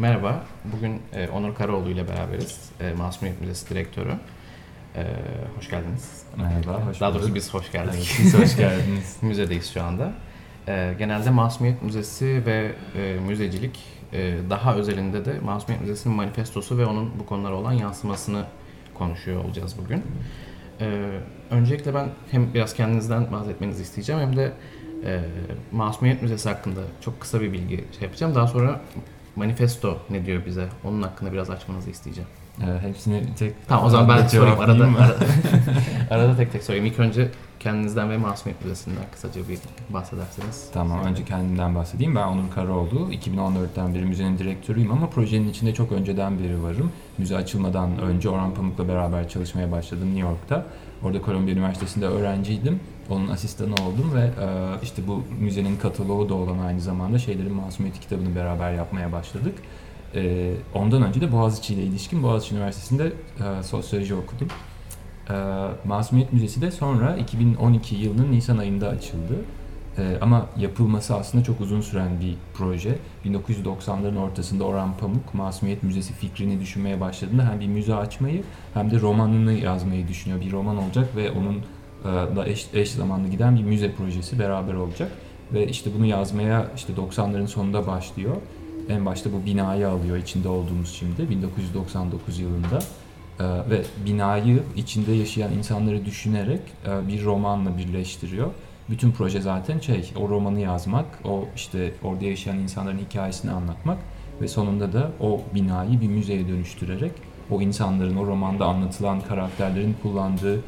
Merhaba, bugün e, Onur Karaoğlu ile beraberiz. E, Masumiyet Müzesi Direktörü. E, hoş geldiniz. Merhaba, hoş Daha doğrusu biz hoş geldik. Evet, siz hoş geldiniz. Müzedeyiz şu anda. E, genelde Masumiyet Müzesi ve e, müzecilik, e, daha özelinde de Masumiyet Müzesi'nin manifestosu ve onun bu konulara olan yansımasını konuşuyor olacağız bugün. E, öncelikle ben hem biraz kendinizden bahsetmenizi isteyeceğim hem de e, Masumiyet Müzesi hakkında çok kısa bir bilgi şey yapacağım. Daha sonra manifesto ne diyor bize? Onun hakkında biraz açmanızı isteyeceğim. Ee, hepsini tek Tamam o zaman ben anda sorayım. Arada, arada, arada tek tek sorayım. İlk önce kendinizden ve Masumiyet Müzesi'nden kısaca bir bahsederseniz. Tamam, önce kendimden bahsedeyim. Ben Onur Karaoğlu. 2014'ten beri müzenin direktörüyüm ama projenin içinde çok önceden beri varım. Müze açılmadan önce Orhan Pamuk'la beraber çalışmaya başladım New York'ta. Orada Columbia Üniversitesi'nde öğrenciydim. Onun asistanı oldum ve e, işte bu müzenin kataloğu da olan aynı zamanda şeylerin Masumiyeti kitabını beraber yapmaya başladık. E, ondan önce de Boğaziçi ile ilişkin Boğaziçi Üniversitesi'nde e, sosyoloji okudum. E, Masumiyet Müzesi de sonra 2012 yılının Nisan ayında açıldı. Ee, ama yapılması aslında çok uzun süren bir proje. 1990'ların ortasında Orhan Pamuk Masumiyet Müzesi fikrini düşünmeye başladığında hem bir müze açmayı hem de romanını yazmayı düşünüyor. Bir roman olacak ve onun e, da eş, eş zamanlı giden bir müze projesi beraber olacak. Ve işte bunu yazmaya işte 90'ların sonunda başlıyor. En başta bu binayı alıyor içinde olduğumuz şimdi 1999 yılında. Ee, ve binayı içinde yaşayan insanları düşünerek e, bir romanla birleştiriyor. Bütün proje zaten şey, o romanı yazmak, o işte orada yaşayan insanların hikayesini anlatmak ve sonunda da o binayı bir müzeye dönüştürerek o insanların, o romanda anlatılan karakterlerin kullandığı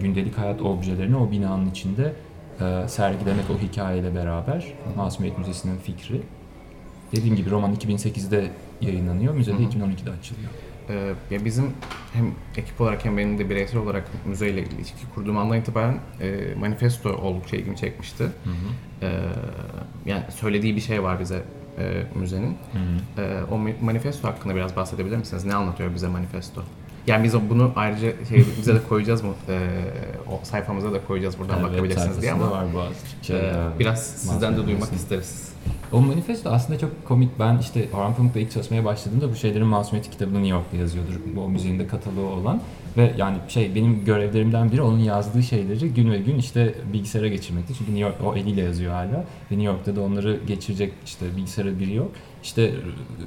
gündelik hayat objelerini o binanın içinde e, sergilemek o hikayeyle beraber Masumiyet Müzesi'nin fikri. Dediğim gibi roman 2008'de yayınlanıyor, müzede Hı hı. 2012'de açılıyor. Ee, ya bizim hem ekip olarak hem benim de bireysel olarak müzeyle ilişki kurduğum andan itibaren e, manifesto oldukça ilgimi çekmişti. Hı hı. Ee, yani söylediği bir şey var bize e, müzenin. Hı hı. Ee, o manifesto hakkında biraz bahsedebilir misiniz? Ne anlatıyor bize manifesto? Yani biz bunu ayrıca şey, bize de koyacağız mı? Ee, o sayfamıza da koyacağız buradan Evet, bakabilirsiniz diye ama var bazı e, biraz sizden de duymak isteriz. O manifesto aslında çok komik. Ben işte Orhan Pamuk'la ilk çalışmaya başladığımda bu şeylerin Masumiyeti kitabını New York'ta yazıyordur. Bu o müzenin de kataloğu olan. Ve yani şey benim görevlerimden biri onun yazdığı şeyleri gün ve gün işte bilgisayara geçirmekti. Çünkü New York o eliyle yazıyor hala. Ve New York'ta da onları geçirecek işte bilgisayara biri yok. İşte e,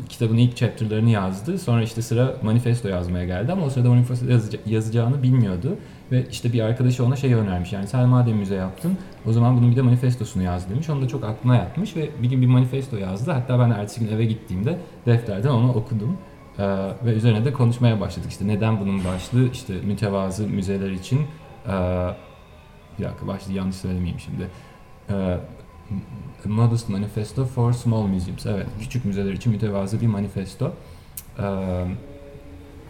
kitabın ilk chapter'larını yazdı. Sonra işte sıra manifesto yazmaya geldi ama o sırada manifesto yazaca- yazacağını bilmiyordu. Ve işte bir arkadaşı ona şey önermiş. Yani sen madem müze yaptın o zaman bunun bir de manifestosunu yaz demiş. Onu da çok aklına yatmış ve bir gün bir manifesto yazdı. Hatta ben ertesi gün eve gittiğimde defterden onu okudum. Ee, ve üzerine de konuşmaya başladık. İşte neden bunun başlığı işte mütevazı müzeler için ee, bir dakika başlığı yanlış söylemeyeyim şimdi. Ee, Modest Manifesto for Small Museums. Evet, küçük müzeler için mütevazı bir manifesto. Ee,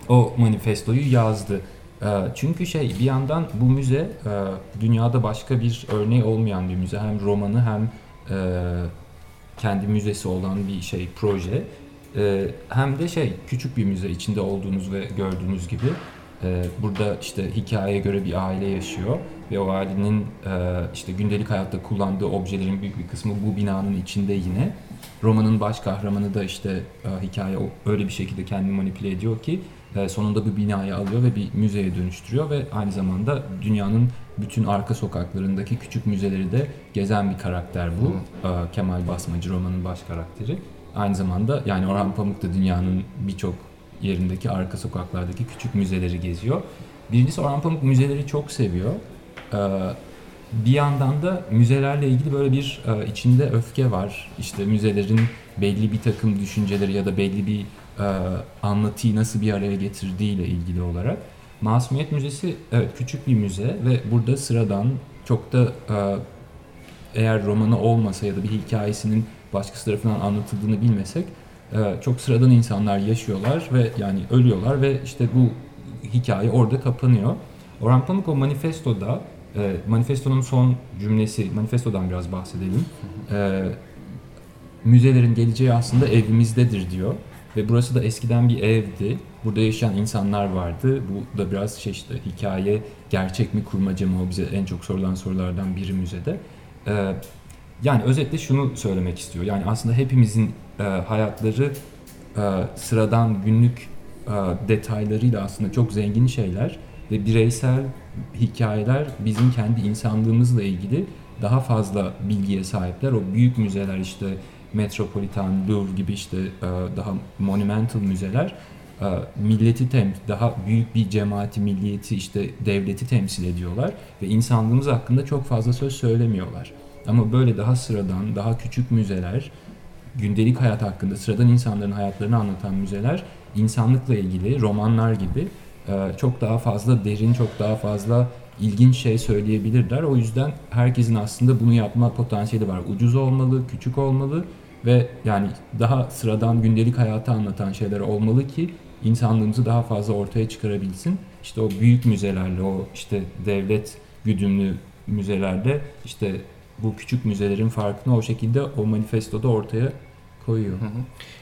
o manifestoyu yazdı. Ee, Çünkü şey bir yandan bu müze e, dünyada başka bir örneği olmayan bir müze. Hem romanı hem e, kendi müzesi olan bir şey proje. E, Hem de şey küçük bir müze içinde olduğunuz ve gördüğünüz gibi e, burada işte hikayeye göre bir aile yaşıyor ve o ailenin e, işte gündelik hayatta kullandığı objelerin büyük bir kısmı bu binanın içinde yine. Romanın baş kahramanı da işte e, hikaye öyle bir şekilde kendini manipüle ediyor ki e, sonunda bir binayı alıyor ve bir müzeye dönüştürüyor ve aynı zamanda dünyanın bütün arka sokaklarındaki küçük müzeleri de gezen bir karakter bu. E, Kemal Basmacı romanın baş karakteri. Aynı zamanda yani Orhan Pamuk da dünyanın birçok yerindeki arka sokaklardaki küçük müzeleri geziyor. Birincisi Orhan Pamuk müzeleri çok seviyor. E, bir yandan da müzelerle ilgili böyle bir e, içinde öfke var. İşte müzelerin belli bir takım düşünceleri ya da belli bir e, anlatıyı nasıl bir araya getirdiğiyle ilgili olarak. Masumiyet Müzesi evet küçük bir müze ve burada sıradan çok da e, eğer romanı olmasa ya da bir hikayesinin başkası tarafından anlatıldığını bilmesek çok sıradan insanlar yaşıyorlar ve yani ölüyorlar ve işte bu hikaye orada kapanıyor. Orhan Pamuk o manifestoda e, manifestonun son cümlesi, manifestodan biraz bahsedelim. E, müzelerin geleceği aslında evimizdedir diyor. Ve burası da eskiden bir evdi. Burada yaşayan insanlar vardı. Bu da biraz şey işte hikaye gerçek mi kurmaca mı o bize en çok sorulan sorulardan biri müzede. E, yani özetle şunu söylemek istiyor. Yani aslında hepimizin e, hayatları e, sıradan günlük e, detaylarıyla aslında çok zengin şeyler ve bireysel hikayeler bizim kendi insanlığımızla ilgili daha fazla bilgiye sahipler. O büyük müzeler işte Metropolitan, Louvre gibi işte e, daha monumental müzeler e, milleti tem daha büyük bir cemaati, milliyeti işte devleti temsil ediyorlar ve insanlığımız hakkında çok fazla söz söylemiyorlar. Ama böyle daha sıradan, daha küçük müzeler, gündelik hayat hakkında sıradan insanların hayatlarını anlatan müzeler insanlıkla ilgili romanlar gibi çok daha fazla derin, çok daha fazla ilginç şey söyleyebilirler. O yüzden herkesin aslında bunu yapma potansiyeli var. Ucuz olmalı, küçük olmalı ve yani daha sıradan gündelik hayatı anlatan şeyler olmalı ki insanlığımızı daha fazla ortaya çıkarabilsin. İşte o büyük müzelerle, o işte devlet güdümlü müzelerle işte bu küçük müzelerin farkını o şekilde o manifestoda ortaya koyuyor. Hı hı.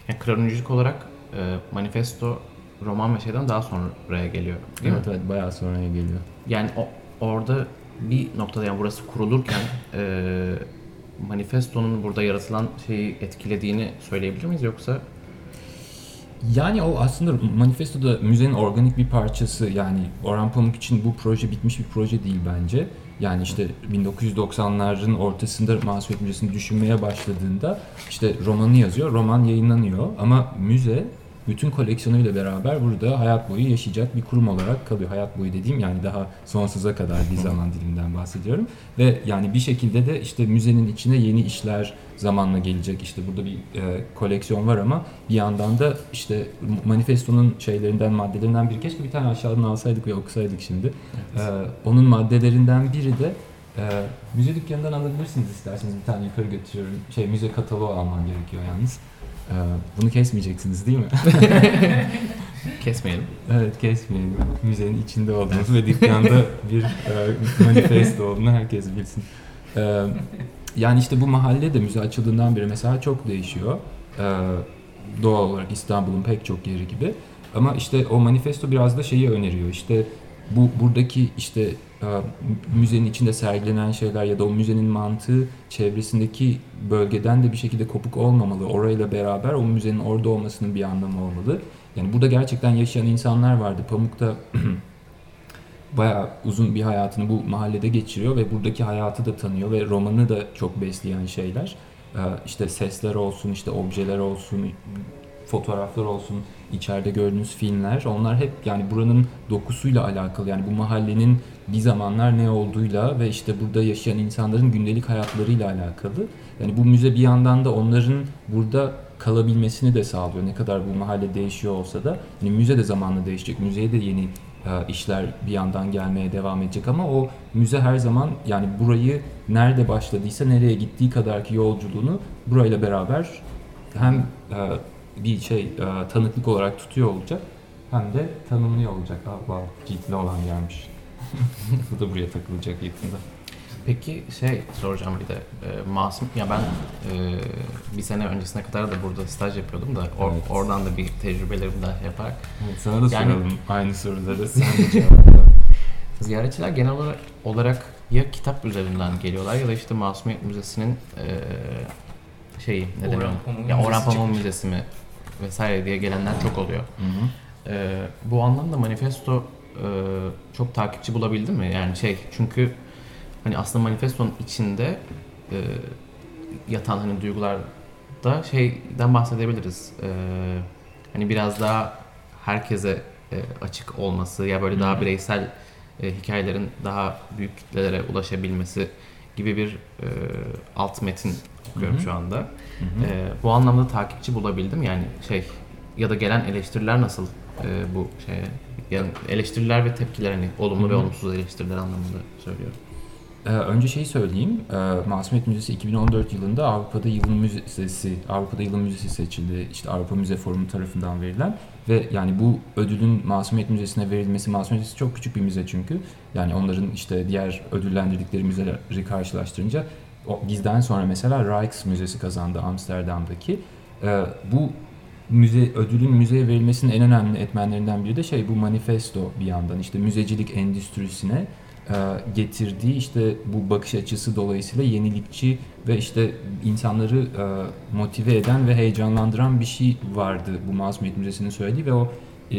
Yani kronolojik olarak e, manifesto roman ve şeyden daha sonraya geliyor. Değil evet mi? evet bayağı sonraya geliyor. Yani o, orada bir noktada yani burası kurulurken e, manifestonun burada yaratılan şeyi etkilediğini söyleyebilir miyiz yoksa yani o aslında manifestoda müzenin organik bir parçası yani Orhan Pamuk için bu proje bitmiş bir proje değil bence. Yani işte 1990'ların ortasında Masumiyet Müzesi'ni düşünmeye başladığında işte romanı yazıyor, roman yayınlanıyor ama müze bütün koleksiyonuyla beraber burada hayat boyu yaşayacak bir kurum olarak kalıyor. Hayat boyu dediğim yani daha sonsuza kadar bir zaman diliminden bahsediyorum. Ve yani bir şekilde de işte müzenin içine yeni işler zamanla gelecek. İşte burada bir e, koleksiyon var ama bir yandan da işte manifestonun şeylerinden, maddelerinden biri keşke bir tane aşağıdan alsaydık ve okusaydık şimdi. Evet. E, onun maddelerinden biri de e, müze dükkanından alabilirsiniz isterseniz bir tane yukarı götürüyorum. Şey müze kataloğu alman gerekiyor yalnız. Ee, bunu kesmeyeceksiniz değil mi? Kesmeyelim. Evet kesmeyelim. Müzenin içinde olduğunuzu ve dükkanda bir e, manifesto olduğunu herkes bilsin. Ee, yani işte bu mahalle de müze açıldığından beri mesela çok değişiyor. Ee, doğal olarak İstanbul'un pek çok yeri gibi. Ama işte o manifesto biraz da şeyi öneriyor. İşte bu buradaki işte e, müzenin içinde sergilenen şeyler ya da o müzenin mantığı çevresindeki bölgeden de bir şekilde kopuk olmamalı. Orayla beraber o müzenin orada olmasının bir anlamı olmalı. Yani burada gerçekten yaşayan insanlar vardı. Pamuk'ta bayağı uzun bir hayatını bu mahallede geçiriyor ve buradaki hayatı da tanıyor ve romanı da çok besleyen şeyler. E, işte sesler olsun, işte objeler olsun, fotoğraflar olsun, içeride gördüğünüz filmler onlar hep yani buranın dokusuyla alakalı. Yani bu mahallenin bir zamanlar ne olduğuyla ve işte burada yaşayan insanların gündelik hayatlarıyla alakalı. Yani bu müze bir yandan da onların burada kalabilmesini de sağlıyor. Ne kadar bu mahalle değişiyor olsa da yani müze de zamanla değişecek. Müzeye de yeni e, işler bir yandan gelmeye devam edecek ama o müze her zaman yani burayı nerede başladıysa nereye gittiği kadarki yolculuğunu burayla beraber hem e, bir şey e, tanıklık olarak tutuyor olacak hem de tanımlıyor olacak. Aa, wow, ciltli olan gelmiş. Bu da buraya takılacak yakında. Peki şey soracağım bir de e, Masum ya ben e, bir sene öncesine kadar da burada staj yapıyordum da or, evet. oradan da bir tecrübelerimden şey yaparak. Evet, sana da yani, soralım aynı soruları sen de cevapla. Ziyaretçiler genel olarak, olarak ya kitap üzerinden geliyorlar ya da işte Masumiyet Müzesi'nin e, şeyi ne deniyor? Ya Orhan Pamuk Müzesi mi vesaire diye gelenler çok oluyor. Hı hı. E, bu anlamda manifesto e, çok takipçi bulabildin mi? Yani şey çünkü hani aslında manifestonun içinde e, yatan hani duygularda şeyden bahsedebiliriz. E, hani biraz daha herkese e, açık olması ya böyle daha bireysel e, hikayelerin daha büyük kitlelere ulaşabilmesi gibi bir e, alt metin okuyorum Hı-hı. şu anda. Hı-hı. E, bu anlamda takipçi bulabildim. Yani şey ya da gelen eleştiriler nasıl e, bu şeye? Yani eleştiriler ve tepkiler hani olumlu Hı-hı. ve olumsuz eleştiriler anlamında söylüyorum. Ee, önce şeyi söyleyeyim. Ee, Masumiyet Müzesi 2014 yılında Avrupa'da Yılın Müzesi, Avrupa'da Yılın Müzesi seçildi. İşte Avrupa Müze Forumu tarafından verilen ve yani bu ödülün Masumiyet Müzesi'ne verilmesi, Masumiyet Müzesi çok küçük bir müze çünkü. Yani onların işte diğer ödüllendirdikleri müzeleri karşılaştırınca o, bizden sonra mesela Rijks Müzesi kazandı Amsterdam'daki. Ee, bu müze ödülün müzeye verilmesinin en önemli etmenlerinden biri de şey bu manifesto bir yandan işte müzecilik endüstrisine e, getirdiği işte bu bakış açısı dolayısıyla yenilikçi ve işte insanları e, motive eden ve heyecanlandıran bir şey vardı bu Masumiyet Müzesi'nin söylediği ve o e,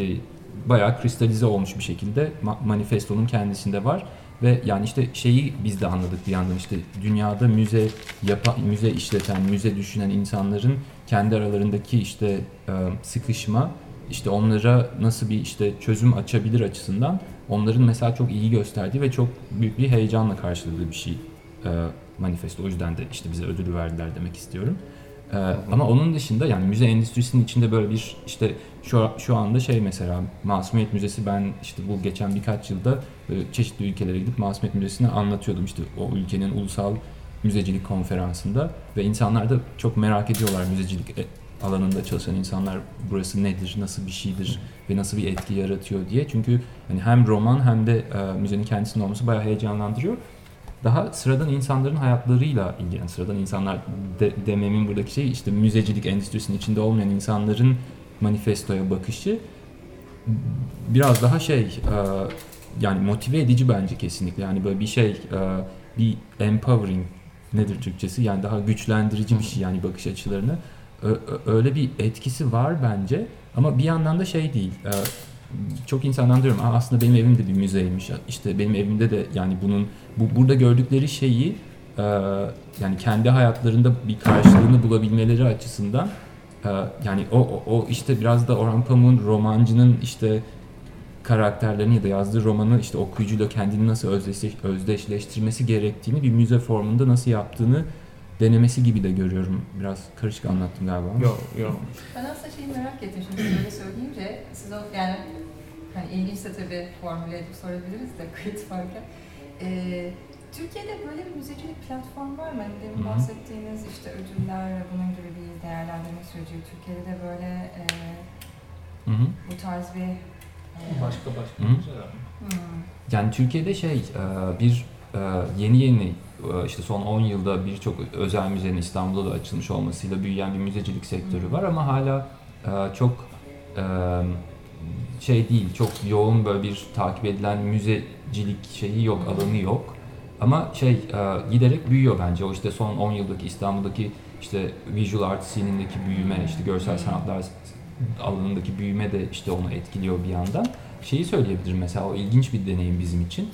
bayağı kristalize olmuş bir şekilde manifestonun kendisinde var ve yani işte şeyi biz de anladık bir yandan işte dünyada müze yapa, müze işleten, müze düşünen insanların kendi aralarındaki işte sıkışma işte onlara nasıl bir işte çözüm açabilir açısından onların mesela çok iyi gösterdiği ve çok büyük bir heyecanla karşıladığı bir şey e, manifesto. O yüzden de işte bize ödülü verdiler demek istiyorum. E, ama onun dışında yani müze endüstrisinin içinde böyle bir işte şu şu anda şey mesela Masumiyet Müzesi ben işte bu geçen birkaç yılda çeşitli ülkelere gidip Masumiyet Müzesi'ni anlatıyordum işte o ülkenin ulusal müzecilik konferansında ve insanlar da çok merak ediyorlar müzecilik e, alanında çalışan insanlar burası nedir, nasıl bir şeydir ve nasıl bir etki yaratıyor diye. Çünkü hani hem roman hem de e, müzenin kendisinin olması bayağı heyecanlandırıyor. Daha sıradan insanların hayatlarıyla ilgili, sıradan insanlar de, dememin buradaki şey işte müzecilik endüstrisinin içinde olmayan insanların manifestoya bakışı biraz daha şey e, yani motive edici bence kesinlikle. Yani böyle bir şey e, bir empowering nedir Türkçesi? Yani daha güçlendirici bir şey yani bakış açılarını öyle bir etkisi var bence. Ama bir yandan da şey değil. E, çok insandan diyorum aslında benim evim de bir müzeymiş. İşte benim evimde de yani bunun bu burada gördükleri şeyi yani kendi hayatlarında bir karşılığını bulabilmeleri açısından yani o, o işte biraz da Orhan Pamuk'un romancının işte karakterlerini ya da yazdığı romanı işte okuyucuyla kendini nasıl özdeşleştirmesi gerektiğini bir müze formunda nasıl yaptığını denemesi gibi de görüyorum. Biraz karışık anlattım galiba. Yok yok. Ben aslında şeyi merak ettim şimdi böyle söyleyince siz o yani hani ilginçse tabii formüle edip sorabiliriz de kayıt varken. Ee, Türkiye'de böyle bir müzecilik platform var mı? Hani demin bahsettiğiniz işte ödüller ve bunun gibi bir değerlendirme süreci. Türkiye'de de böyle e, bu tarz bir e, başka başka müzeler mi? Yani Türkiye'de şey e, bir e, yeni yeni e, işte son 10 yılda birçok özel müzenin İstanbul'da da açılmış olmasıyla büyüyen bir müzecilik sektörü var ama hala çok şey değil, çok yoğun böyle bir takip edilen müzecilik şeyi yok, alanı yok. Ama şey giderek büyüyor bence. O işte son 10 yıldaki İstanbul'daki işte visual art scene'indeki büyüme, işte görsel sanatlar alanındaki büyüme de işte onu etkiliyor bir yandan. Şeyi söyleyebilirim mesela o ilginç bir deneyim bizim için.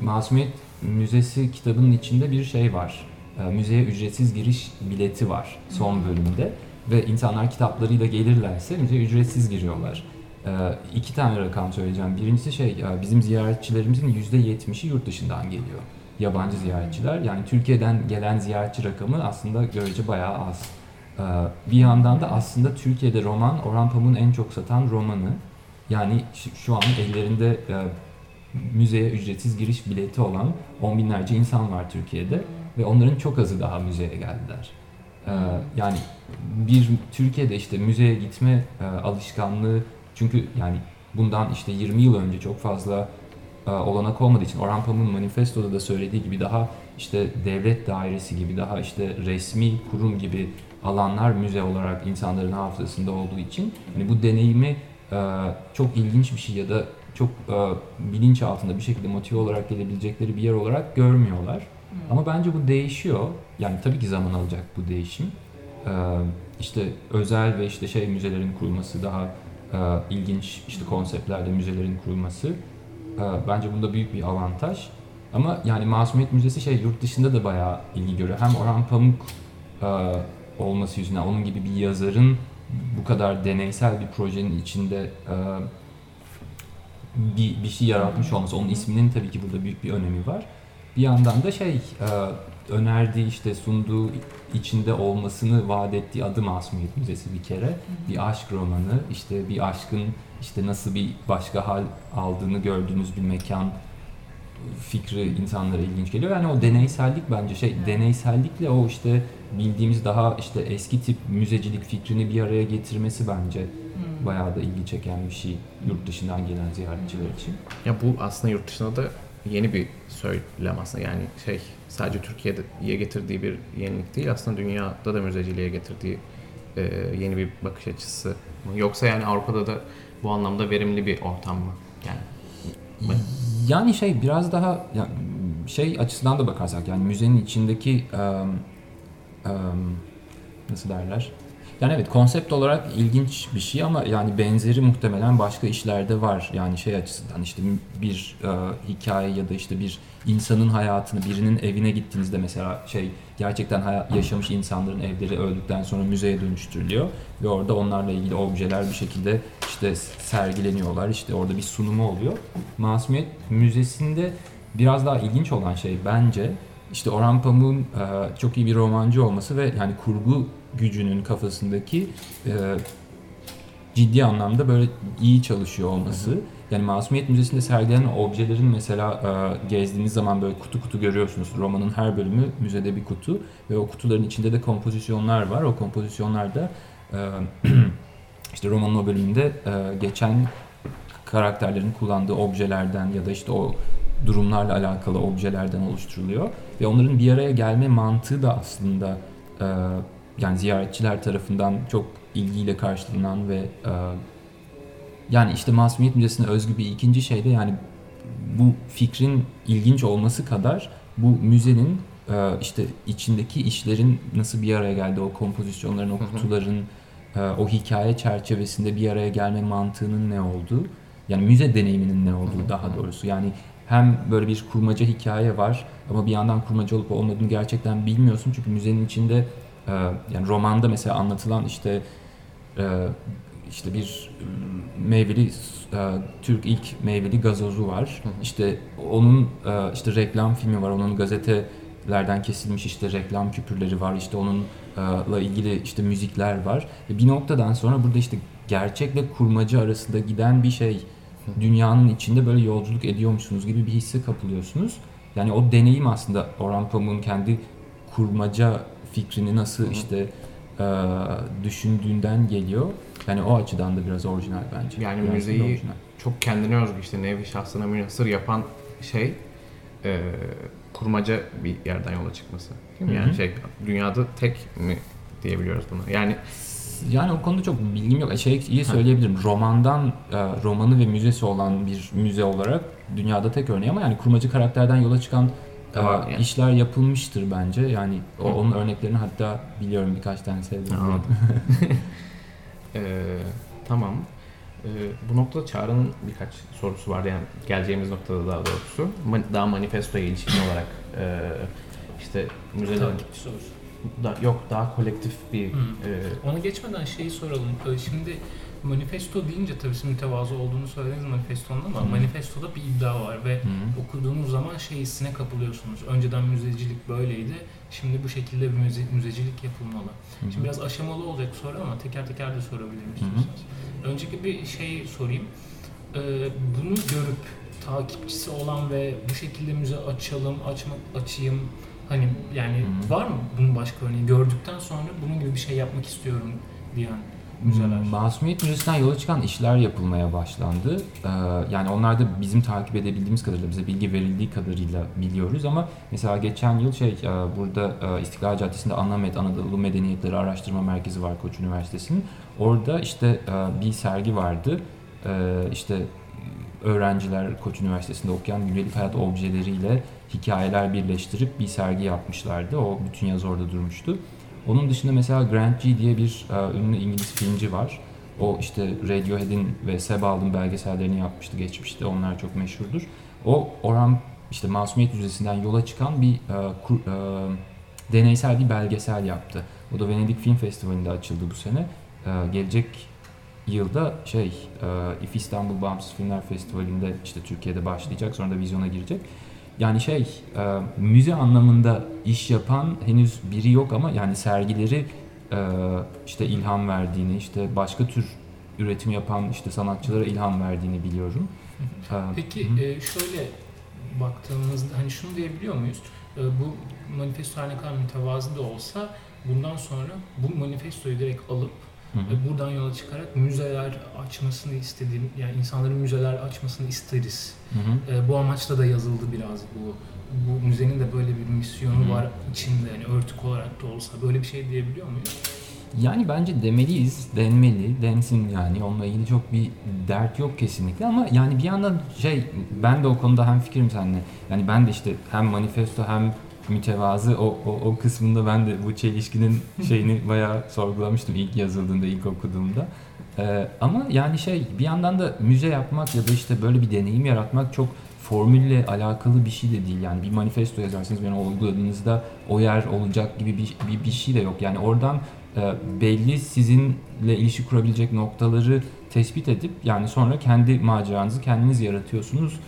Masumiyet Müzesi kitabının içinde bir şey var. E, müzeye ücretsiz giriş bileti var son bölümde ve insanlar kitaplarıyla gelirlerse müzeye ücretsiz giriyorlar. E, iki tane rakam söyleyeceğim. Birincisi şey e, bizim ziyaretçilerimizin yüzde yetmişi yurt dışından geliyor. Yabancı ziyaretçiler. Yani Türkiye'den gelen ziyaretçi rakamı aslında görece bayağı az. Bir yandan da aslında Türkiye'de roman Orhan Pamuk'un en çok satan romanı. Yani şu an ellerinde müzeye ücretsiz giriş bileti olan on binlerce insan var Türkiye'de ve onların çok azı daha müzeye geldiler. Ee, yani bir Türkiye'de işte müzeye gitme e, alışkanlığı çünkü yani bundan işte 20 yıl önce çok fazla e, olanak olmadığı için Orhan Pamuk'un manifestoda da söylediği gibi daha işte devlet dairesi gibi daha işte resmi kurum gibi alanlar müze olarak insanların hafızasında olduğu için hani bu deneyimi e, çok ilginç bir şey ya da çok e, bilinç altında bir şekilde motive olarak gelebilecekleri bir yer olarak görmüyorlar. Hmm. Ama bence bu değişiyor. Yani tabii ki zaman alacak bu değişim. E, işte özel ve işte şey müzelerin kurulması daha ilginç işte konseptlerde müzelerin kurulması e, bence bunda büyük bir avantaj. Ama yani Masumiyet Müzesi şey yurt dışında da bayağı ilgi görüyor. Hem Orhan Pamuk e, olması yüzünden onun gibi bir yazarın bu kadar deneysel bir projenin içinde e, bir, bir şey yaratmış olması, onun isminin tabii ki burada büyük bir önemi var. Bir yandan da şey, e, önerdiği işte sunduğu içinde olmasını vaat ettiği adı Masumiyet Müzesi bir kere. Bir aşk romanı, işte bir aşkın işte nasıl bir başka hal aldığını gördüğünüz bir mekan fikri insanlara ilginç geliyor. Yani o deneysellik bence şey, deneysellikle o işte bildiğimiz daha işte eski tip müzecilik fikrini bir araya getirmesi bence bayağı da ilgi çeken bir şey yurt dışından gelen ziyaretçiler için. Ya bu aslında yurt dışında da yeni bir söylem aslında yani şey sadece Türkiye'ye getirdiği bir yenilik değil aslında dünyada da müzeciliğe getirdiği e, yeni bir bakış açısı. Yoksa yani Avrupa'da da bu anlamda verimli bir ortam mı? Yani Yani şey biraz daha ya, şey açısından da bakarsak yani müzenin içindeki em, em, nasıl derler? Yani evet konsept olarak ilginç bir şey ama yani benzeri muhtemelen başka işlerde var. Yani şey açısından işte bir e, hikaye ya da işte bir insanın hayatını birinin evine gittiğinizde mesela şey gerçekten yaşamış insanların evleri öldükten sonra müzeye dönüştürülüyor ve orada onlarla ilgili objeler bir şekilde işte sergileniyorlar. İşte orada bir sunumu oluyor. Masumiyet Müzesi'nde biraz daha ilginç olan şey bence işte Orhan Pamuk'un e, çok iyi bir romancı olması ve yani kurgu gücünün kafasındaki e, ciddi anlamda böyle iyi çalışıyor olması. Yani Masumiyet Müzesi'nde sergilenen objelerin mesela e, gezdiğiniz zaman böyle kutu kutu görüyorsunuz. Romanın her bölümü müzede bir kutu ve o kutuların içinde de kompozisyonlar var. O kompozisyonlarda e, işte romanın o bölümünde e, geçen karakterlerin kullandığı objelerden ya da işte o durumlarla alakalı objelerden oluşturuluyor ve onların bir araya gelme mantığı da aslında e, yani ziyaretçiler tarafından çok ilgiyle karşılanan ve e, yani işte Masumiyet Müzesi'ne özgü bir ikinci şey de yani bu fikrin ilginç olması kadar bu müzenin e, işte içindeki işlerin nasıl bir araya geldi, o kompozisyonların, o kutuların, e, o hikaye çerçevesinde bir araya gelme mantığının ne olduğu, yani müze deneyiminin ne olduğu daha doğrusu. Yani hem böyle bir kurmaca hikaye var ama bir yandan kurmaca olup olmadığını gerçekten bilmiyorsun. Çünkü müzenin içinde e, yani romanda mesela anlatılan işte e, işte bir meyveli e, Türk ilk meyveli gazozu var. Hı hı. İşte onun e, işte reklam filmi var. Onun gazetelerden kesilmiş işte reklam küpürleri var. İşte onunla ilgili işte müzikler var. Ve bir noktadan sonra burada işte gerçekle kurmaca arasında giden bir şey dünyanın içinde böyle yolculuk ediyormuşsunuz gibi bir hisse kapılıyorsunuz. Yani o deneyim aslında Orhan Pamuk'un kendi kurmaca fikrini nasıl işte e, düşündüğünden geliyor. Yani o açıdan da biraz orijinal bence. Yani Biraz müzeyi orijinal. çok kendine özgü işte nevi şahsına münhasır yapan şey e, kurmaca bir yerden yola çıkması. Değil mi? Hı Yani hı. şey dünyada tek mi diyebiliyoruz buna. Yani Yani o konuda çok bilgim yok. Şey iyi söyleyebilirim. Romandan, e, romanı ve müzesi olan bir müze olarak dünyada tek örneği ama yani kurmacı karakterden yola çıkan e, Tamam, yani. işler yapılmıştır bence. Yani o, onun örneklerini hatta biliyorum birkaç tane sevdim. Anladım. e, tamam. E, bu noktada Çağrı'nın birkaç sorusu var yani geleceğimiz noktada daha doğrusu. Daha manifestoya ilişkin olarak e, işte müzelerin Takipçi sorusu. da, yok daha kolektif bir Hı. e, Ona geçmeden şeyi soralım. Ee, Şimdi manifesto deyince tabii siz mütevazı olduğunu söylediniz manifestonun ama Hı. manifestoda bir iddia var ve Hı. okuduğunuz zaman şey hissine kapılıyorsunuz. Önceden müzecilik böyleydi, şimdi bu şekilde bir müze, müzecilik yapılmalı. Hı hı. Şimdi biraz aşamalı olacak soru ama teker teker de sorabilirim istiyorsanız. Önceki bir şey sorayım. Ee, bunu görüp takipçisi olan ve bu şekilde müze açalım, açmak açayım hani yani Hı. var mı bunun başka örneği? Gördükten sonra bunun gibi bir şey yapmak istiyorum diyen müzeler. Masumiyet Müzesi'nden yola çıkan işler yapılmaya başlandı. Ee, yani onlar da bizim takip edebildiğimiz kadarıyla, bize bilgi verildiği kadarıyla biliyoruz ama mesela geçen yıl şey e, burada e, İstiklal Caddesi'nde Anamed Anadolu Medeniyetleri Araştırma Merkezi var Koç Üniversitesi'nin. Orada işte e, bir sergi vardı. İşte öğrenciler Koç Üniversitesi'nde okuyan gündelik hayat objeleriyle hikayeler birleştirip bir sergi yapmışlardı. O bütün yaz orada durmuştu. Onun dışında mesela Grant G diye bir e, ünlü İngiliz filmci var. O işte Radiohead'in ve Sebal'ın belgesellerini yapmıştı geçmişte. Onlar çok meşhurdur. O Orhan işte Masumiyet Müzesi'nden yola çıkan bir e, kur- e, deneysel bir belgesel yaptı. O da Venedik Film Festivali'nde açıldı bu sene. E, gelecek yılda şey e, İF İstanbul Bağımsız Filmler Festivali'nde işte Türkiye'de başlayacak sonra da vizyona girecek. Yani şey e, müze anlamında iş yapan henüz biri yok ama yani sergileri e, işte ilham verdiğini işte başka tür üretim yapan işte sanatçılara ilham verdiğini biliyorum. E, Peki hı. e, şöyle baktığımızda hani şunu diyebiliyor muyuz? E, bu manifesto her ne kadar mütevazı da olsa bundan sonra bu manifestoyu direkt alıp Hı hı. ve buradan yola çıkarak müzeler açmasını istediğim yani insanların müzeler açmasını isteriz. Hı hı. E, bu amaçla da yazıldı biraz bu. Bu müzenin de böyle bir misyonu Hı. var içinde hani örtük olarak da olsa böyle bir şey diyebiliyor muyuz? Yani bence demeliyiz, denmeli, densin yani. Onunla ilgili çok bir dert yok kesinlikle ama yani bir yandan şey ben de o konuda hem fikrim seninle. Yani ben de işte hem manifesto hem mütevazı o, o, o kısmında ben de bu çelişkinin şeyini bayağı sorgulamıştım ilk yazıldığında, ilk okuduğumda. Ee, ama yani şey bir yandan da müze yapmak ya da işte böyle bir deneyim yaratmak çok formülle alakalı bir şey de değil. Yani bir manifesto yazarsınız yani uyguladığınızda o yer olacak gibi bir, bir, bir şey de yok. Yani oradan e, belli sizinle ilişki kurabilecek noktaları tespit edip yani sonra kendi maceranızı kendiniz yaratıyorsunuz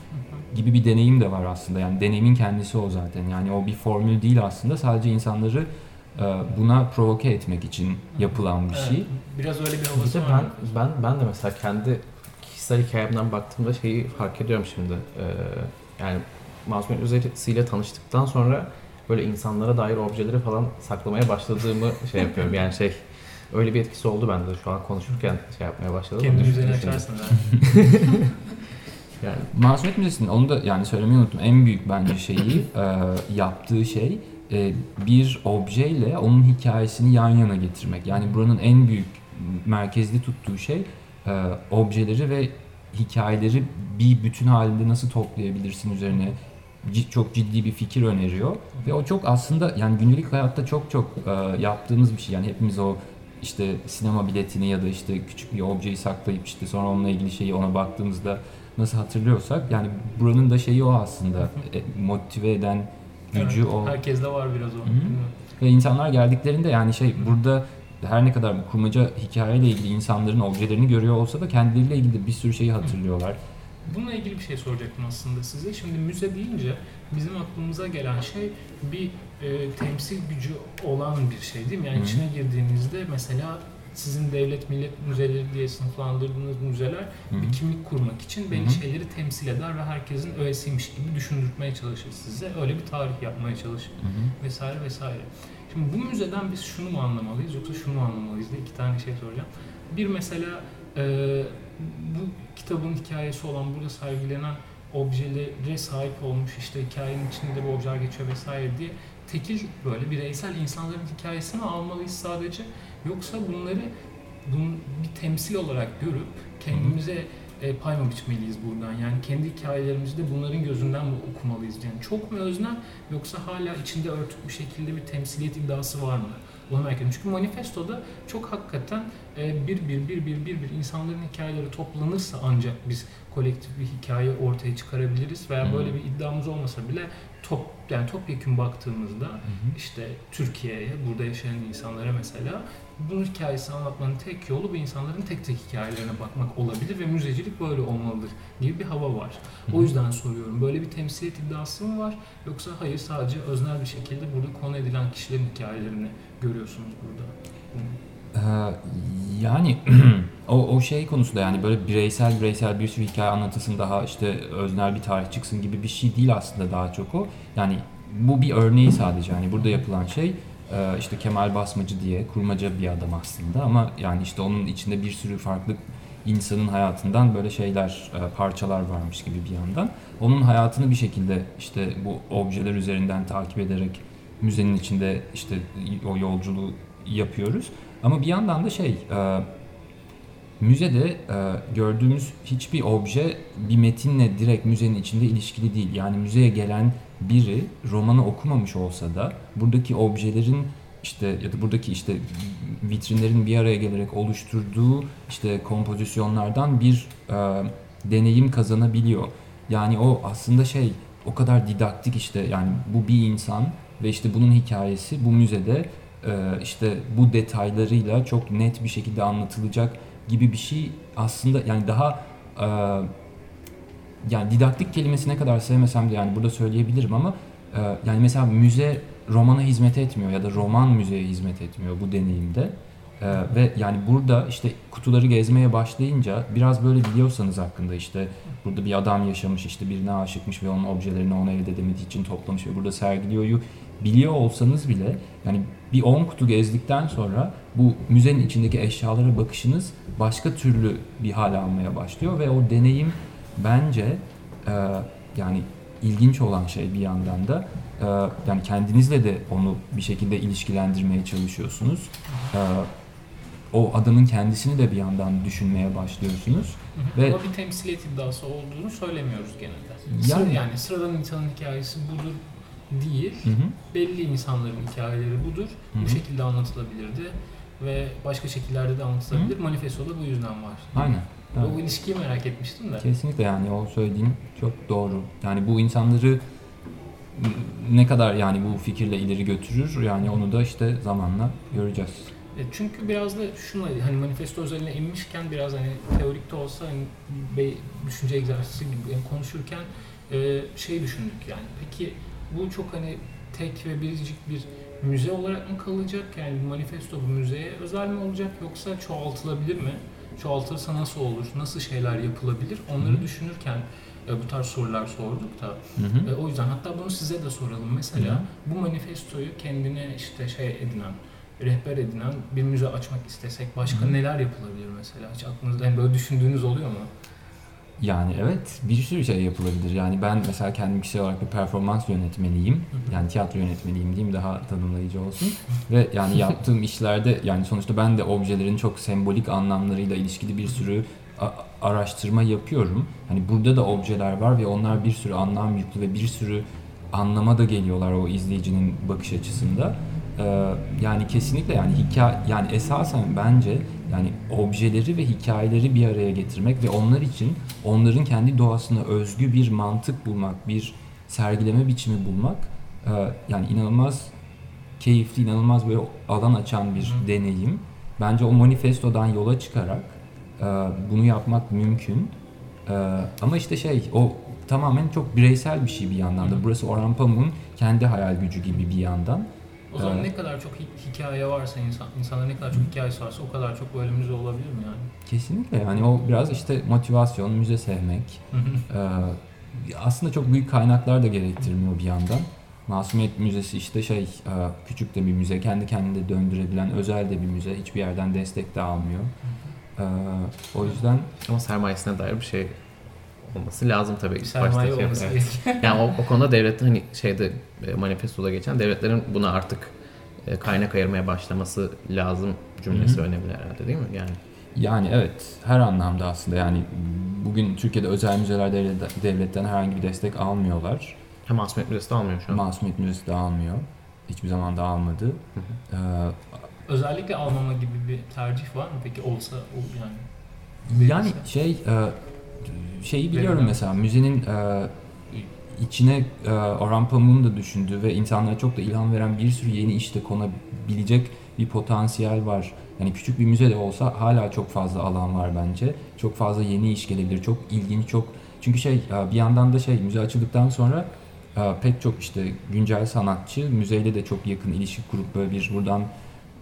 gibi bir deneyim de var aslında. Yani deneyimin kendisi o zaten. Yani o bir formül değil aslında. Sadece insanları e, buna provoke etmek için yapılan bir şey. Evet, biraz öyle bir Bir havası de var. ben, ben, ben de mesela kendi kişisel hikayemden baktığımda şeyi fark ediyorum şimdi. Ee, yani Masumiyet Müzesi'yle tanıştıktan sonra böyle insanlara dair objeleri falan saklamaya başladığımı şey yapıyorum. Yani şey öyle bir etkisi oldu bende şu an konuşurken şey yapmaya başladım. Kendi Onu müzeni düşündüm. açarsın. Yani Masumiyet Müzesi'nin onu da yani söylemeyi unuttum. En büyük bence şeyi e, yaptığı şey e, bir objeyle onun hikayesini yan yana getirmek. Yani buranın en büyük merkezli tuttuğu şey e, objeleri ve hikayeleri bir bütün halinde nasıl toplayabilirsin üzerine çok ciddi bir fikir öneriyor ve o çok aslında yani günlük hayatta çok çok e, yaptığımız bir şey yani hepimiz o işte sinema biletini ya da işte küçük bir objeyi saklayıp işte sonra onunla ilgili şeyi ona baktığımızda nasıl hatırlıyorsak yani buranın da şeyi o aslında e, motive eden gücü Evet, o Herkeste var biraz o. Hı. ve insanlar geldiklerinde yani şey burada her ne kadar bu kurmaca hikayeyle ilgili insanların objelerini görüyor olsa da kendileriyle ilgili bir sürü şeyi hatırlıyorlar. Bununla ilgili bir şey soracaktım aslında size. Şimdi müze deyince bizim aklımıza gelen şey bir e, temsil gücü olan bir şey değil mi? Yani Hı. içine girdiğinizde mesela sizin devlet millet müzeleri diye sınıflandırdığınız müzeler Hı hı. bir kimlik kurmak için belli Hı hı. şeyleri temsil eder ve herkesin öğesiymiş gibi düşündürtmeye çalışır size. Öyle bir tarih yapmaya çalışır Hı hı. vesaire vesaire. Şimdi bu müzeden biz şunu mu anlamalıyız yoksa şunu mu anlamalıyız diye iki tane şey soracağım. Bir mesela e, bu kitabın hikayesi olan burada sergilenen objelere sahip olmuş işte hikayenin içinde bu objeler geçiyor vesaire diye tekil böyle bireysel insanların hikayesini almalıyız sadece yoksa bunları bunun bir temsil olarak görüp kendimize e, pay mı biçmeliyiz buradan? Yani kendi hikayelerimizi de bunların gözünden mi okumalıyız? Yani çok mu öznel yoksa hala içinde örtük bir şekilde bir temsiliyet iddiası var mı? Onu merak ediyorum. Çünkü manifestoda çok hakikaten e, bir bir bir bir bir bir insanların hikayeleri toplanırsa ancak biz kolektif bir hikaye ortaya çıkarabiliriz veya böyle bir iddiamız olmasa bile top yani topyekun baktığımızda işte Türkiye'ye, burada yaşayan insanlara mesela bunun hikayesini anlatmanın tek yolu bu insanların tek tek hikayelerine bakmak olabilir ve müzecilik böyle olmalıdır gibi bir hava var. O yüzden soruyorum. Böyle bir temsiliyet iddiası mı var yoksa hayır sadece öznel bir şekilde burada konu edilen kişilerin hikayelerini görüyorsunuz burada. Ee, yani o, o şey konusunda yani böyle bireysel bireysel bir sürü hikaye anlatılsın daha işte öznel bir tarih çıksın gibi bir şey değil aslında daha çok o. Yani bu bir örneği sadece yani burada yapılan şey e, işte Kemal Basmacı diye kurmaca bir adam aslında ama yani işte onun içinde bir sürü farklı insanın hayatından böyle şeyler, e, parçalar varmış gibi bir yandan. Onun hayatını bir şekilde işte bu objeler üzerinden takip ederek müzenin içinde işte o yolculuğu yapıyoruz. Ama bir yandan da şey, e, müzede e, gördüğümüz hiçbir obje bir metinle direkt müzenin içinde ilişkili değil. Yani müzeye gelen biri romanı okumamış olsa da buradaki objelerin işte ya da buradaki işte vitrinlerin bir araya gelerek oluşturduğu işte kompozisyonlardan bir e, deneyim kazanabiliyor. Yani o aslında şey o kadar didaktik işte yani bu bir insan ve işte bunun hikayesi bu müzede e, işte bu detaylarıyla çok net bir şekilde anlatılacak gibi bir şey aslında yani daha e, yani didaktik kelimesi ne kadar sevmesem de yani burada söyleyebilirim ama e, yani mesela müze romana hizmet etmiyor ya da roman müzeye hizmet etmiyor bu deneyimde. Ve yani burada işte kutuları gezmeye başlayınca biraz böyle biliyorsanız hakkında işte burada bir adam yaşamış işte birine aşıkmış ve onun objelerini ona elde edemediği için toplamış ve burada sergiliyoryu biliyor olsanız bile yani bir 10 kutu gezdikten sonra bu müzenin içindeki eşyalara bakışınız başka türlü bir hal almaya başlıyor ve o deneyim bence e, yani ilginç olan şey bir yandan da e, yani kendinizle de onu bir şekilde ilişkilendirmeye çalışıyorsunuz. E, o adamın kendisini de bir yandan düşünmeye başlıyorsunuz. Hı hı. Ve- Ama bir temsiliyet iddiası olduğunu söylemiyoruz genelde. Yani- Yani, yani sıradan insanın hikayesi budur değil. Hı hı. Belli insanların hikayeleri budur. Hı hı. Bu şekilde anlatılabilirdi ve başka şekillerde de anlatılabilir. Manifestoda bu yüzden var. Aynen. Evet. O ilişkiyi merak etmiştim de. Kesinlikle yani o söylediğin çok doğru. Yani bu insanları ne kadar yani bu fikirle ileri götürür yani onu da işte zamanla göreceğiz. E, Çünkü biraz da şuna hani manifesto özeline inmişken biraz hani teorik de olsa hani bir düşünce egzersizi gibi yani konuşurken e, şey düşündük yani. Peki bu çok hani tek ve biricik bir müze olarak mı kalacak? Yani bu manifesto bu müzeye özel mi olacak yoksa çoğaltılabilir mi? Çoğaltılırsa nasıl olur? Nasıl şeyler yapılabilir? Onları Hı. düşünürken e, bu tarz sorular sorduk da e, o yüzden hatta bunu size de soralım. Mesela Hı. bu manifestoyu kendine işte şey edinen, rehber edinen bir müze açmak istesek başka Hı. neler yapılabilir mesela? Hiç aklınızda yani böyle düşündüğünüz oluyor mu? Yani evet bir sürü şey yapılabilir. Yani ben mesela kendim kişisel olarak bir performans yönetmeniyim. Yani tiyatro yönetmeniyim diyeyim daha tanımlayıcı olsun. Ve yani yaptığım işlerde yani sonuçta ben de objelerin çok sembolik anlamlarıyla ilişkili bir sürü araştırma yapıyorum. Hani burada da objeler var ve onlar bir sürü anlam yüklü ve bir sürü anlama da geliyorlar o izleyicinin bakış açısında. Ee, yani kesinlikle yani hikaye yani esasen bence yani objeleri ve hikayeleri bir araya getirmek ve onlar için onların kendi doğasına özgü bir mantık bulmak, bir sergileme biçimi bulmak e, yani inanılmaz keyifli, inanılmaz böyle alan açan bir Hı deneyim. Bence o manifestodan yola çıkarak e, bunu yapmak mümkün. E, ama işte şey o tamamen çok bireysel bir şey bir yandan da. Burası Orhan Pamuk'un kendi hayal gücü gibi bir yandan. O zaman Evet. ne kadar çok hi- hikaye varsa insan, insana ne kadar çok hikayesi varsa o kadar çok böyle müze olabilir mi yani? Kesinlikle yani o biraz işte motivasyon, müze sevmek. Ee, aslında çok büyük kaynaklar da gerektirmiyor bir yandan. Masumiyet Müzesi işte şey e, küçük de bir müze, kendi kendine döndürebilen özel de bir müze. Hiçbir yerden destek de almıyor. Ee, o yüzden Ama sermayesine dair bir şey olması lazım tabii. Bir sermaye baştaki- olması evet. gerekiyor. Yani o, o konuda devletin hani şeyde e, manifestoda geçen devletlerin buna artık e, kaynak ayırmaya başlaması lazım cümlesi Hı hı. önemli herhalde değil mi? Yani yani evet her anlamda aslında yani bugün Türkiye'de özel müzeler devlet- devletten herhangi bir destek almıyorlar. hem Masumiyet Müzesi de almıyor şu an. Masumiyet Müzesi de almıyor. Hiçbir zaman da almadı. Hı hı. Ee, Özellikle almama gibi bir tercih var mı? Peki olsa o yani. Yani şey e, şeyi biliyorum Verilen. mesela müzenin e, içine e, Orhan Pamuk'un da düşündüğü ve insanlara çok da ilham veren bir sürü yeni işte konabilecek bir potansiyel var. Yani küçük bir müze de olsa hala çok fazla alan var bence. Çok fazla yeni iş gelebilir. Çok ilginç, çok çünkü şey e, bir yandan da şey müze açıldıktan sonra e, pek çok işte güncel sanatçı müzeyle de çok yakın ilişki kurup böyle bir buradan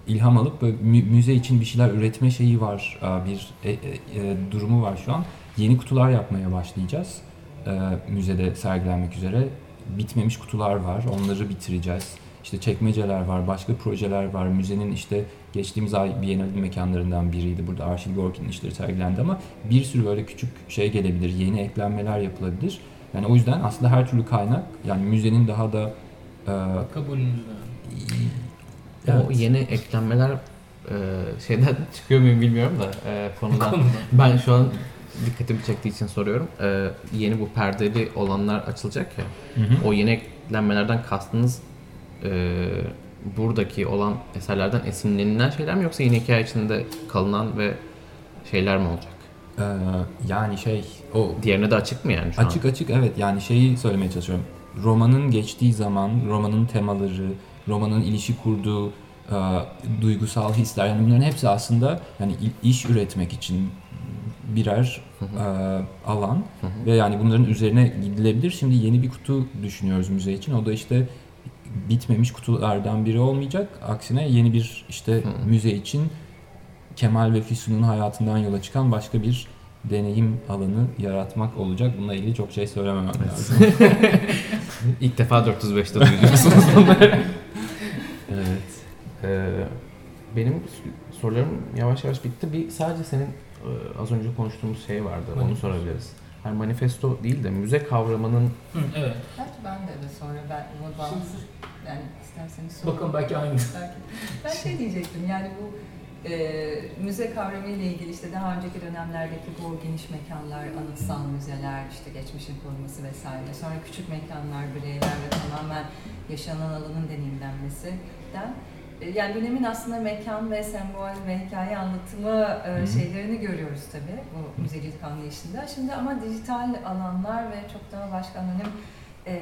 ilham alıp böyle mü- müze için bir şeyler üretme şeyi var, e, bir e, e, e, durumu var şu an. Yeni kutular yapmaya başlayacağız. E, müzede sergilenmek üzere. Bitmemiş kutular var, onları bitireceğiz. İşte çekmeceler var, başka projeler var. Müzenin işte geçtiğimiz ay Biennale'nin mekanlarından biriydi. Burada Arşil Gorki'nin işleri sergilendi ama bir sürü böyle küçük şey gelebilir, yeni eklenmeler yapılabilir. Yani o yüzden aslında her türlü kaynak, yani müzenin daha da e, Kabulünüzde. O Evet. yeni eklenmeler e, şeyden çıkıyor muyum bilmiyorum da e, konudan. Konuda. ben şu an dikkatimi çektiği için soruyorum. E, yeni bu perdeli olanlar açılacak ya. Hı hı. O yeni eklenmelerden kastınız e, buradaki olan eserlerden esinlenilen şeyler mi yoksa yeni hikaye içinde kalınan ve şeyler mi olacak? Ee, yani şey o Diğerine de açık mı yani şu an? açık açık evet yani şeyi söylemeye çalışıyorum. Romanın geçtiği zaman, romanın temaları, romanın ilişki kurduğu e, duygusal hisler yani bunların hepsi aslında yani iş üretmek için birer Hı hı. e, alan Hı hı. ve yani bunların üzerine gidilebilir. Şimdi yeni bir kutu düşünüyoruz müze için. O da işte bitmemiş kutulardan biri olmayacak. Aksine yeni bir işte Hı. müze için Kemal ve Füsun'un hayatından yola çıkan başka bir deneyim alanı yaratmak olacak. Bununla ilgili çok şey söylememem lazım. İlk defa 405'te duyuyorsunuz bunları. evet. Ee, benim sorularım yavaş yavaş bitti. Bir sadece senin az önce konuştuğumuz şey vardı. Onu Manifesto. sorabiliriz. Yani manifesto değil de müze kavramının Hı, evet. Belki ben de evet sonra ben buna bağımsız yani isterseniz sorun. Bakın belki aynı. Belki. Ben şey diyecektim yani bu e, müze kavramı ile ilgili işte daha önceki dönemlerdeki bu geniş mekanlar, anıtsal müzeler, işte geçmişin korunması vesaire. Sonra küçük mekanlar, bireyler ve tamamen yaşanan alanın deneyimlenmesinden yani dönemin aslında mekan ve sembol ve hikaye anlatımı e, şeylerini görüyoruz tabii bu müzecilik anlayışında. Şimdi ama dijital alanlar ve çok daha başka anonim e,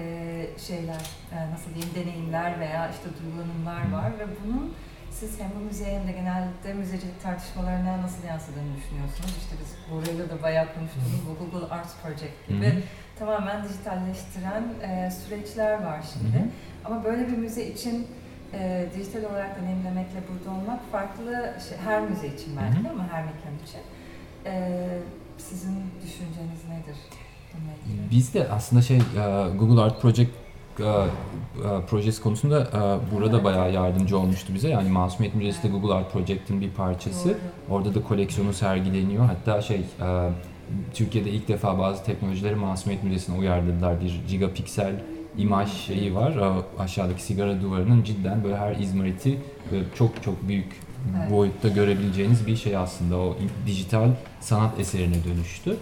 şeyler, e, nasıl diyeyim, deneyimler veya işte duygulanımlar var ve bunun siz hem bu müzeye hem de genelde müzecilik tartışmalarına nasıl yansıdığını düşünüyorsunuz? İşte biz burayla da bayağı konuştuğumuz bu Google Arts Project gibi tamamen dijitalleştiren e, süreçler var şimdi. Ama böyle bir müze için e, dijital olarak deneyimlemekle burada olmak farklı şey, her müze için belki Hı hı. ama her mekan için. E, sizin düşünceniz nedir? Biz de aslında şey e, Google Art Project e, e, projesi konusunda burada Evet. bayağı yardımcı olmuştu bize. Yani Masumiyet Müzesi de Google Art Project'in bir parçası. Doğru. Orada da koleksiyonu sergileniyor. Hatta şey Türkiye'de ilk defa bazı teknolojileri Masumiyet Müzesi'ne uyarladılar. Bir gigapiksel imaj şeyi var. Aşağıdaki sigara duvarının cidden böyle her izmariti böyle çok çok büyük Evet. boyutta görebileceğiniz bir şey aslında. O dijital sanat eserine dönüştü.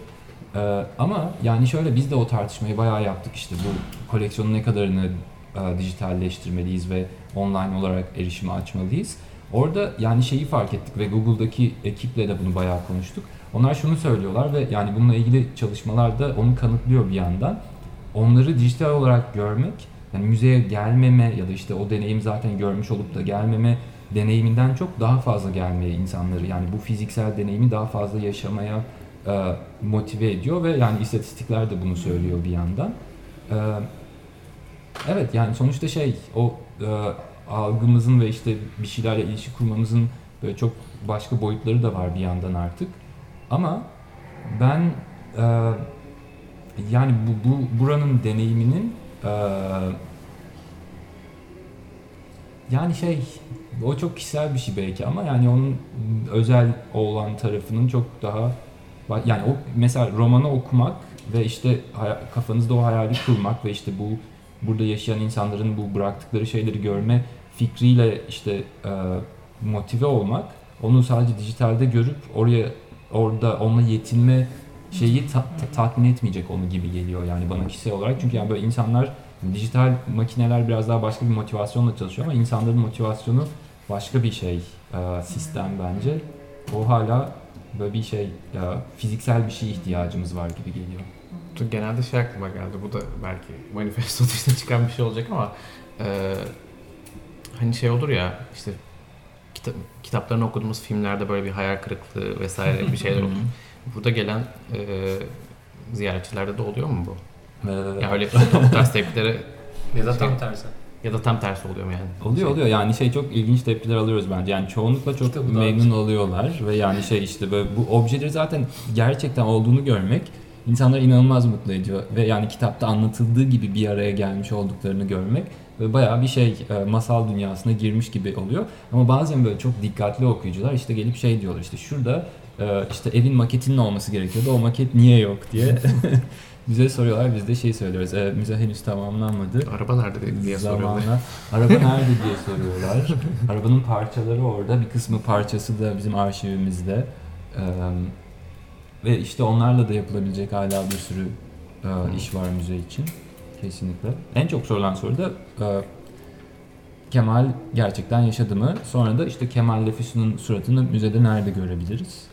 Ee, ama yani şöyle biz de o tartışmayı bayağı yaptık işte bu koleksiyonun ne kadarını e, dijitalleştirmeliyiz ve online olarak erişime açmalıyız. Orada yani şeyi fark ettik ve Google'daki ekiple de bunu bayağı konuştuk. Onlar şunu söylüyorlar ve yani bununla ilgili çalışmalarda onu kanıtlıyor bir yandan. Onları dijital olarak görmek, yani müzeye gelmeme ya da işte o deneyim zaten görmüş olup da gelmeme deneyiminden çok daha fazla gelmeye insanları yani bu fiziksel deneyimi daha fazla yaşamaya e, motive ediyor ve yani istatistikler de bunu söylüyor bir yandan. E, evet yani sonuçta şey o e, algımızın ve işte bir şeylerle ilişki kurmamızın böyle çok başka boyutları da var bir yandan artık. Ama ben e, yani bu, bu buranın deneyiminin e, yani şey o çok kişisel bir şey belki ama yani onun özel olan tarafının çok daha yani o mesela romanı okumak ve işte kafanızda o hayali kurmak ve işte bu burada yaşayan insanların bu bıraktıkları şeyleri görme fikriyle işte e, motive olmak onu sadece dijitalde görüp oraya orada onunla yetinme şeyi ta- ta- tatmin etmeyecek onu gibi geliyor yani bana kişisel olarak çünkü yani böyle insanlar dijital makineler biraz daha başka bir motivasyonla çalışıyor ama insanların motivasyonu başka bir şey e, sistem bence o hala böyle bir şey ya, fiziksel bir şeye ihtiyacımız var gibi geliyor. Genelde şey aklıma geldi. Bu da belki manifesto dışında çıkan bir şey olacak ama e, hani şey olur ya işte kitap, kitaplarını okuduğumuz filmlerde böyle bir hayal kırıklığı vesaire bir şeyler olur. Burada gelen e, ziyaretçilerde de oluyor mu bu? Ee, Ya öyle o tarz tepkileri Ya da tam tersi. ya da tam tersi oluyor mu yani? Oluyor Şey- oluyor yani şey çok ilginç tepkiler alıyoruz bence yani çoğunlukla çok da memnun oluyorlar ve yani şey işte böyle bu objeleri zaten gerçekten olduğunu görmek insanları inanılmaz mutlu ediyor ve yani kitapta anlatıldığı gibi bir araya gelmiş olduklarını görmek ve bayağı bir şey e, masal dünyasına girmiş gibi oluyor ama bazen böyle çok dikkatli okuyucular işte gelip şey diyorlar işte şurada işte evin maketinin olması gerekiyordu o maket niye yok diye bize soruyorlar biz de şey söylüyoruz e, müze henüz tamamlanmadı Araba nerede diye soruyorlar. Zamana, araba nerede diye soruyorlar. Arabanın parçaları orada, bir kısmı parçası da bizim arşivimizde. Ee, ve işte onlarla da yapılabilecek hala bir sürü e, iş var müze için. Kesinlikle. En çok sorulan soru da e, Kemal gerçekten yaşadı mı? Sonra da işte Kemal ile Füsun'un suratını müzede nerede görebiliriz?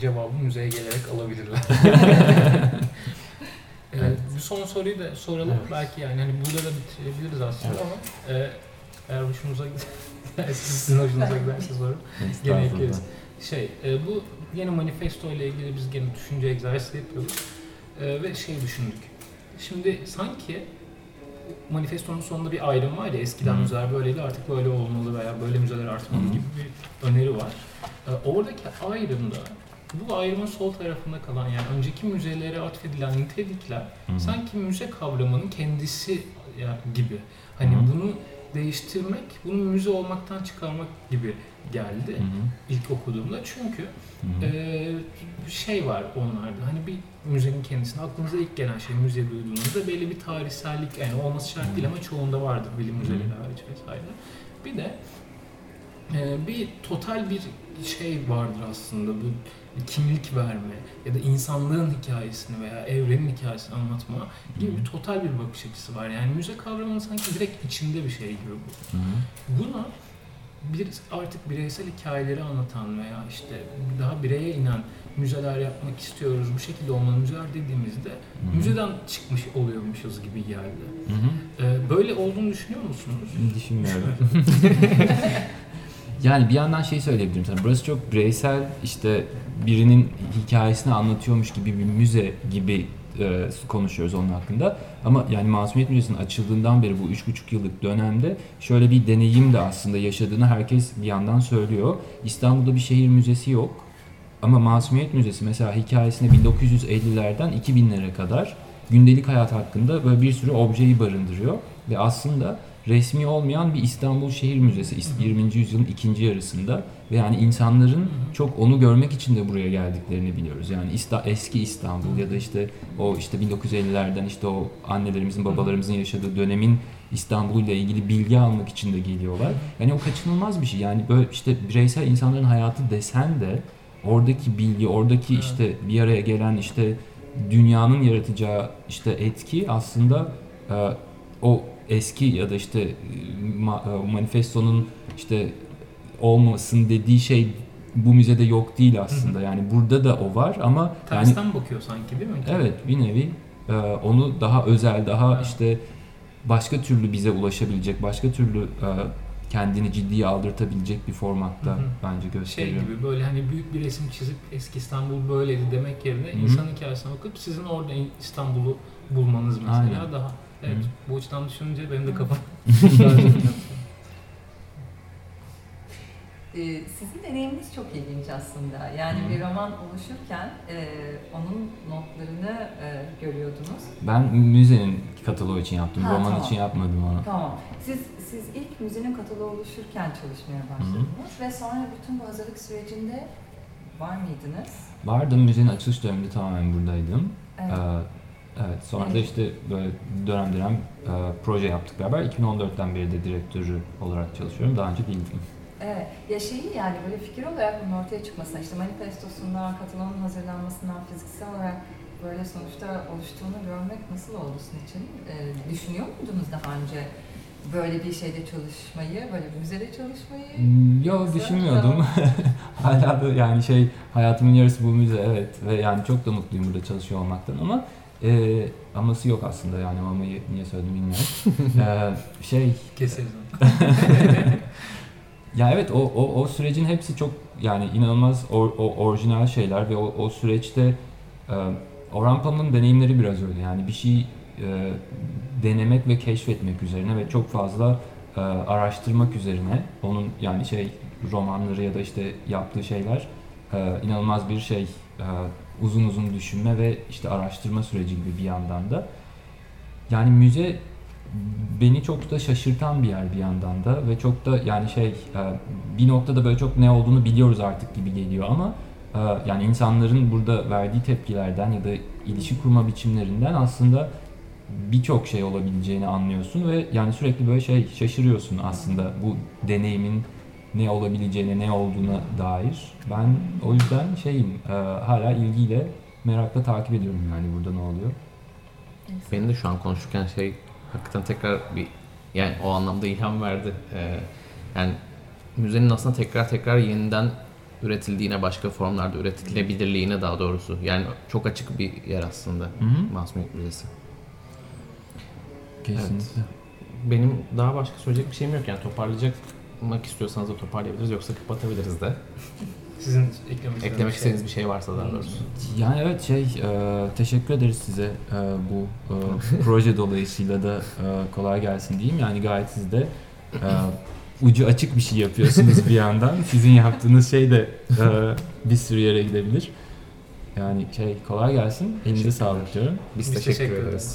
Cevabı müzeye gelerek alabilirler. evet. Evet. Bir son soruyu da soralım. Evet. Belki yani hani burada da bitirebiliriz aslında ama e, eğer hoşunuza giderse, sizin hoşunuza giderse sorun. Gene ekleriz. Şey, e, bu yeni manifesto ile ilgili biz gene düşünce egzersizi yapıyoruz. E, ve şey düşündük. Şimdi sanki manifestonun sonunda bir ayrım var ya eskiden Hı. müzeler böyleydi artık böyle olmalı veya böyle müzeler artmalı Hı. gibi bir öneri var. E, oradaki ayrımda bu ayrımın sol tarafında kalan yani önceki müzelere atfedilen nitelikler Hı hı. sanki müze kavramının kendisi gibi. Hani Hı hı. bunu değiştirmek, bunu müze olmaktan çıkarmak gibi geldi Hı hı. ilk okuduğumda. Çünkü bir şey var onlarda. Hani bir müzenin kendisinde aklınıza ilk gelen şey müze duyduğunuzda belli bir tarihsellik yani olması şart değil ama çoğunda vardır bilim müzeleri hariç vesaire. Bir de Ee, bir total bir şey vardır aslında bu kimlik verme ya da insanlığın hikayesini veya evrenin hikayesini anlatma gibi bir total bir bakış açısı var. Yani müze kavramının sanki direkt içinde bir şey gibi bu. Buna bir artık bireysel hikayeleri anlatan veya işte daha bireye inen müzeler yapmak istiyoruz, bu şekilde olmalı müzeler dediğimizde hı. müzeden çıkmış oluyormuşuz gibi geldi. Hı hı. Ee, böyle olduğunu düşünüyor musunuz? Düşünmüyorum. yani bir yandan şey söyleyebilirim sana. Burası çok bireysel işte birinin hikayesini anlatıyormuş gibi bir müze gibi e, konuşuyoruz onun hakkında. Ama yani Masumiyet Müzesi'nin açıldığından beri bu üç buçuk yıllık dönemde şöyle bir deneyim de aslında yaşadığını herkes bir yandan söylüyor. İstanbul'da bir şehir müzesi yok. Ama Masumiyet Müzesi mesela hikayesinde 1950'lerden 2000'lere kadar gündelik hayat hakkında böyle bir sürü objeyi barındırıyor. Ve aslında resmi olmayan bir İstanbul Şehir Müzesi Hı hı. 20. yüzyılın ikinci yarısında ve yani insanların çok onu görmek için de buraya geldiklerini biliyoruz. Yani eski İstanbul ya da işte o işte 1950'lerden işte o annelerimizin babalarımızın yaşadığı dönemin İstanbul ile ilgili bilgi almak için de geliyorlar. Yani o kaçınılmaz bir şey. Yani böyle işte bireysel insanların hayatı desen de oradaki bilgi, oradaki işte bir araya gelen işte dünyanın yaratacağı işte etki aslında e, o eski ya da işte e, e, manifestonun işte olmasın dediği şey bu müzede yok değil aslında. Yani burada da o var ama yani Tersten bakıyor sanki değil mi? evet bir nevi e, onu daha özel, daha Evet. işte başka türlü bize ulaşabilecek, başka türlü e, kendini ciddiye aldırtabilecek bir formatta Hı hı. bence Şey gösteriyor. gibi böyle hani büyük bir resim çizip eski İstanbul böyleydi demek yerine Hı hı. insan hikayesine bakıp sizin orada İstanbul'u bulmanız mesela Aynen. daha evet Hı. bu açıdan düşününce benim de kafam Ee, sizin deneyiminiz çok ilginç aslında. Yani Hı. bir roman oluşurken e, onun notlarını e, görüyordunuz. Ben müzenin kataloğu için yaptım, Ha, roman tamam. için yapmadım onu. Tamam. Siz siz ilk müzenin kataloğu oluşurken çalışmaya başladınız ve sonra bütün bu hazırlık sürecinde var mıydınız? Vardım müzenin açılış döneminde tamamen buradaydım. Evet. Ee, evet sonra da Evet. işte böyle dönem dönem e, proje yaptık beraber. 2014'ten beri de direktörü olarak çalışıyorum. Daha önce değildim. Evet. Ya şeyi yani böyle fikir olarak bunun ortaya çıkmasına, işte manifestosundan, kataloğun hazırlanmasından, fiziksel olarak böyle sonuçta oluştuğunu görmek nasıl oldu sizin için? Ee, düşünüyor muydunuz daha önce böyle bir şeyde çalışmayı, böyle bir müzede çalışmayı? Hmm, Yo Güzel, düşünmüyordum. Hala da yani şey hayatımın yarısı bu müze evet ve yani çok da mutluyum burada çalışıyor olmaktan ama e, aması yok aslında yani amayı niye söyledim bilmiyorum. Ee, şey keseriz. Ya evet o, o, o sürecin hepsi çok yani inanılmaz or- o, orijinal şeyler ve o, o süreçte e, Orhan Pamuk'un deneyimleri biraz öyle yani bir şey e, denemek ve keşfetmek üzerine ve çok fazla e, araştırmak üzerine onun yani şey romanları ya da işte yaptığı şeyler e, inanılmaz bir şey e, uzun uzun düşünme ve işte araştırma süreci gibi bir yandan da. Yani müze beni çok da şaşırtan bir yer bir yandan da ve çok da yani şey e, bir noktada böyle çok ne olduğunu biliyoruz artık gibi geliyor ama e, yani insanların burada verdiği tepkilerden ya da ilişki kurma biçimlerinden aslında birçok şey olabileceğini anlıyorsun ve yani sürekli böyle şey şaşırıyorsun aslında bu deneyimin ne olabileceğine, ne olduğuna dair. Ben o yüzden şeyim e, hala ilgiyle merakla takip ediyorum yani burada ne oluyor. Benim de şu an konuşurken şey hakikaten tekrar bir yani o anlamda ilham verdi. Ee, yani müzenin aslında tekrar tekrar yeniden üretildiğine, başka formlarda üretilebilirliğine daha doğrusu. Yani çok açık bir yer aslında Hı hı. Masumiyet Müzesi. Kesinlikle. Benim daha başka söyleyecek bir şeyim yok yani toparlayacakmak istiyorsanız da toparlayabiliriz yoksa kapatabiliriz de. Sizin eklemek, Eklemek istediğiniz bir şey varsa daha doğrusu. Yani evet şey e, teşekkür ederiz size e, bu e, proje dolayısıyla da e, kolay gelsin diyeyim. Yani gayet siz de e, ucu açık bir şey yapıyorsunuz bir yandan. Sizin yaptığınız şey de e, bir sürü yere gidebilir. Yani şey kolay gelsin. Elinize sağlık diyorum. Biz, Biz teşekkür, teşekkür ederiz. ederiz.